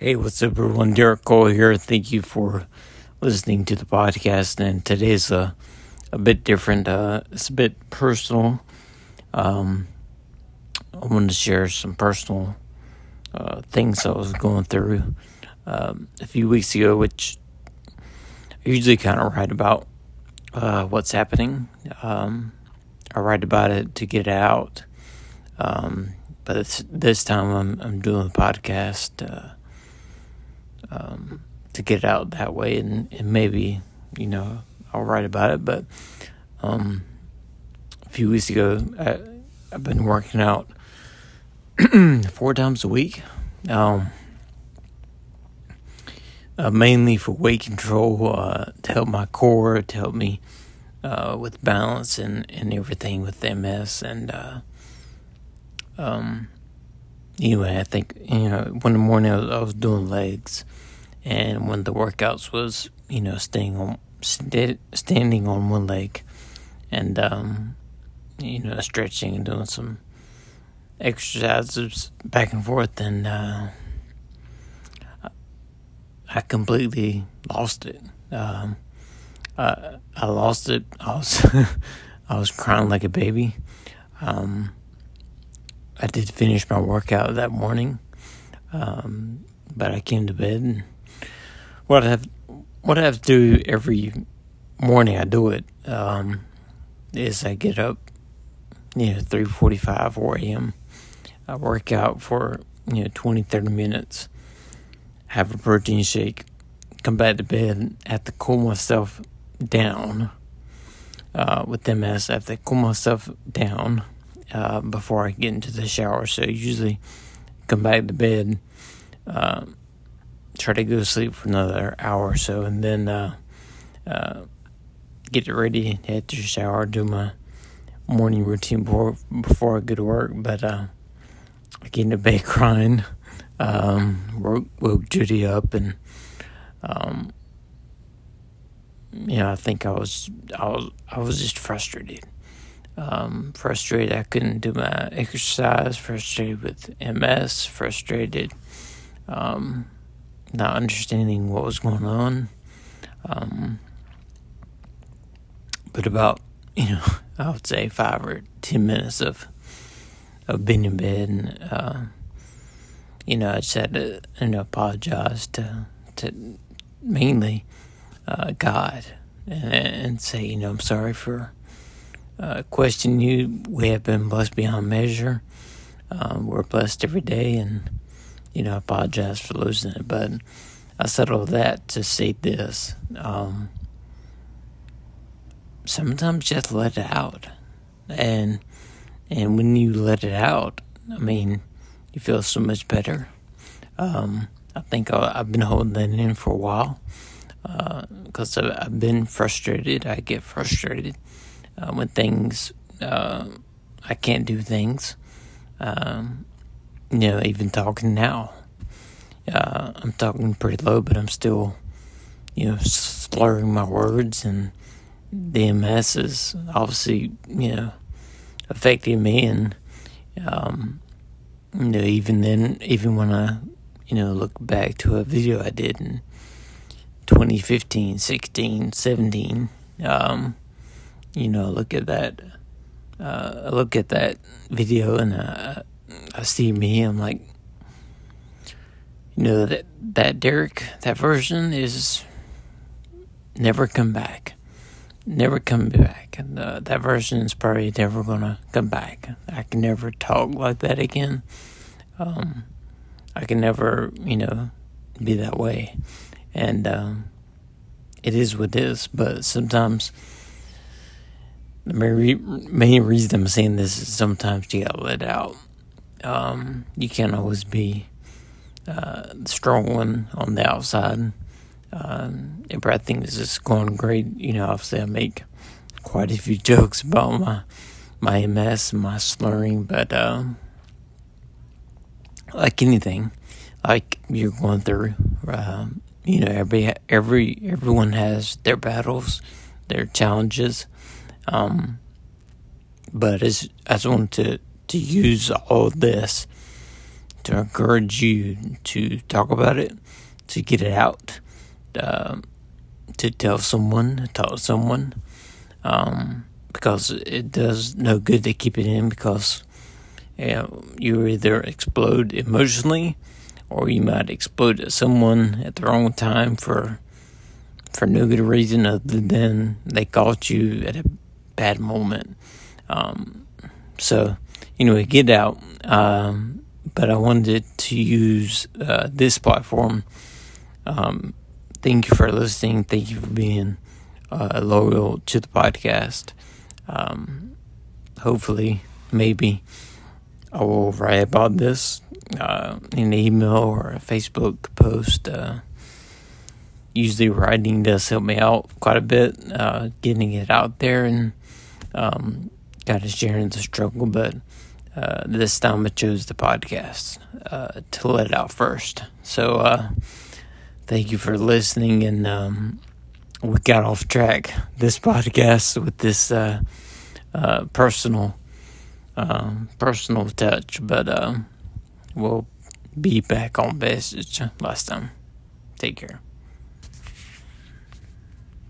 Hey, what's up, everyone? Derek Cole here. Thank you for listening to the podcast. And today's a, a bit different. Uh, it's a bit personal. Um, I wanted to share some personal uh, things I was going through um, a few weeks ago, which I usually kind of write about uh, what's happening. Um, I write about it to get it out. Um, but this time I'm I'm doing a podcast uh, um, to get it out that way, and, and maybe you know I'll write about it. But um, a few weeks ago, I, I've been working out four times a week, um, uh, mainly for weight control, uh, to help my core, to help me uh, with balance and, and everything with MS and uh, um, anyway, I think you know one morning I was, I was, doing legs, and one of the workouts was you know staying on st- standing on one leg, and um, you know stretching and doing some exercises back and forth, and uh, I completely lost it. Um, I, I lost it. I was I was crying like a baby. Um, I did finish my workout that morning, um, but I came to bed and what I have what I have to do every morning I do it um, is I get up, you know, three forty five, four a.m. I work out for you know 20, 30 minutes, have a protein shake, come back to bed, have to cool myself down uh, with MS. I have to cool myself down uh, before I get into the shower. So usually come back to bed, uh, try to go to sleep for another hour or so, and then uh, uh, get ready, head to the shower, do my morning routine before before I go to work. But uh, I get into bed crying. Um, woke, woke Judy up and um, I think I was I was I was just frustrated um, frustrated I couldn't do my exercise, frustrated with MS, frustrated um, not understanding what was going on. Um, but about, you know, I would say five or ten minutes of of being in bed and uh, you know, I just had to you know, apologize to to mainly uh, God and, and say, you know, I'm sorry for uh, question you. We have been blessed beyond measure. Um, we're blessed every day, and you know, I apologize for losing it, but I all that to say this. Um, sometimes just let it out, and and when you let it out, I mean, you feel so much better. Um, I think I, have been holding that in for a while because uh, I've been frustrated. I get frustrated uh, when things uh, I can't do things. Um, you know, even talking now, uh, I'm talking pretty low, but I'm still, you know, slurring my words, and the MS is obviously, you know, affecting me, and um, you know, even then, even when I, you know, look back to a video I did in 2015, 16, 17. Um, you know, look at that. Uh, I look at that video and uh, I see me. I'm like, you know that that Derek, that version is never come back, never come back, and uh, that version is probably never gonna come back. I can never talk like that again. Um, I can never, you know, be that way, and um, it is what it is. But sometimes the main, reason I'm saying this is sometimes you gotta let out. Um, you can't always be uh, the strong one on the outside. Um, I think this is going great. You know, obviously I make quite a few jokes about my my MS, and my slurring, but uh, like anything, like you're going through, uh, you know, every every everyone has their battles, their challenges. Um, but as I just wanted to to use all this to encourage you to talk about it, to get it out, uh, to tell someone, talk to someone, um, because it does no good to keep it in because you, know, you either explode emotionally or you might explode at someone at the wrong time for for no good reason other than they caught you at a bad moment. Um, so, anyway, get out. Um, but I wanted to use uh, this platform. Um, thank you for listening. Thank you for being uh, loyal to the podcast. Um, hopefully, maybe I will write about this uh, in an email or a Facebook post. Uh, usually, writing does help me out quite a bit, uh, getting it out there and um, kind of sharing the struggle. But uh, this time I chose the podcast uh, to let it out first. So, uh, thank you for listening. And um, we got off track this podcast with this uh, uh, personal, um, personal touch, but uh, we'll be back on message last time. Take care.